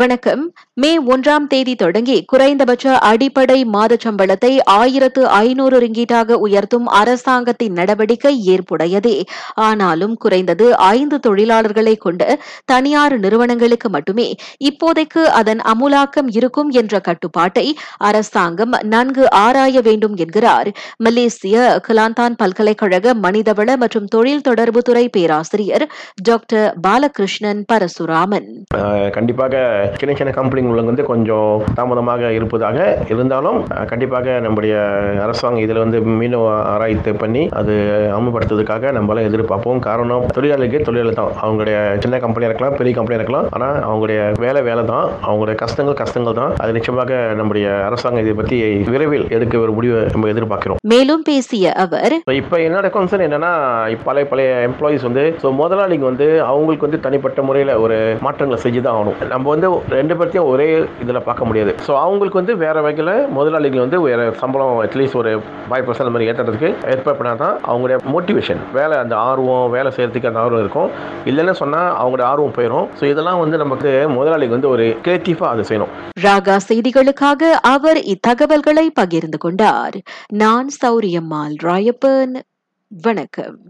வணக்கம். மே ஒன்றாம் தேதி தொடங்கி குறைந்தபட்ச அடிப்படை மாத சம்பளத்தை ஆயிரத்து ஐநூறு ரிங்கீட்டாக உயர்த்தும் அரசாங்கத்தின் நடவடிக்கை ஏற்புடையதே. ஆனாலும் குறைந்தது ஐந்து தொழிலாளர்களை கொண்ட தனியார் நிறுவனங்களுக்கு மட்டுமே இப்போதைக்கு அதன் அமுலாக்கம் இருக்கும் என்ற கட்டுப்பாட்டை அரசாங்கம் நன்கு ஆராய வேண்டும் என்கிறார். மலேசிய கிலாந்தான் பல்கலைக்கழக மனிதவள மற்றும் தொழில் தொடர்புத்துறை பேராசிரியர் டாக்டர் பாலகிருஷ்ணன் பரசுராமன். கண்டிப்பாக சின்ன சின்ன கம்பெனிகள் வந்து கொஞ்சம் தாமதமாக இருப்பதாக இருந்தாலும் கண்டிப்பாக நம்முடைய அரசாங்கம் இதில் வந்து மீண்டும் ஆராய்ச்சி பண்ணி அது அமல்படுத்துறதுக்காக நம்மளால எதிர்பார்ப்போம். காரணம் தொழிலாளிக்கு தொழிலாளி தான். அவங்களுடைய சின்ன கம்பெனியாக இருக்கலாம் பெரிய கம்பெனியாக இருக்கலாம். ஆனால் அவங்களுடைய வேலை வேலை தான். அவங்களுடைய கஷ்டங்கள் கஷ்டங்கள் தான். அது நிச்சயமாக நம்முடைய அரசாங்கம் இதை பற்றி விரைவில் எடுக்க ஒரு முடிவை நம்ம எதிர்பார்க்கிறோம். மேலும் பேசிய அவர் இப்போ என்னோட கன்சர்ன் என்னன்னா பழைய பழைய எம்ப்ளாயிஸ் வந்து ஸோ முதலாளிங்க வந்து அவங்களுக்கு வந்து தனிப்பட்ட முறையில் ஒரு மாற்றங்களை செஞ்சு தான் ஆகணும். நம்ம வந்து ரெண்டு பேர்த்தையும் ஒரே இதில் பார்க்க முடியாது. ஸோ அவங்களுக்கு வந்து வேறு வகையில் முதலாளிகள் வந்து வேறு சம்பளம் அட்லீஸ்ட் ஒரு ஃபைவ் பர்சன்ட் மாதிரி ஏற்றுறதுக்கு ஏற்பாடு பண்ணால் தான் அவங்களுடைய மோட்டிவேஷன் வேலை அந்த ஆர்வம் வேலை செய்கிறதுக்கு அந்த ஆர்வம் இருக்கும். இல்லைன்னு சொன்னால் அவங்களுடைய ஆர்வம் போயிடும் ஸோ இதெல்லாம் வந்து நமக்கு முதலாளிக்கு வந்து ஒரு கிரியேட்டிவாக அதை செய்யணும். ராகா செய்திகளுக்காக அவர் இத்தகவல்களை பகிர்ந்து கொண்டார். நான் சௌரியம்மாள் ராயப்பன். வணக்கம்.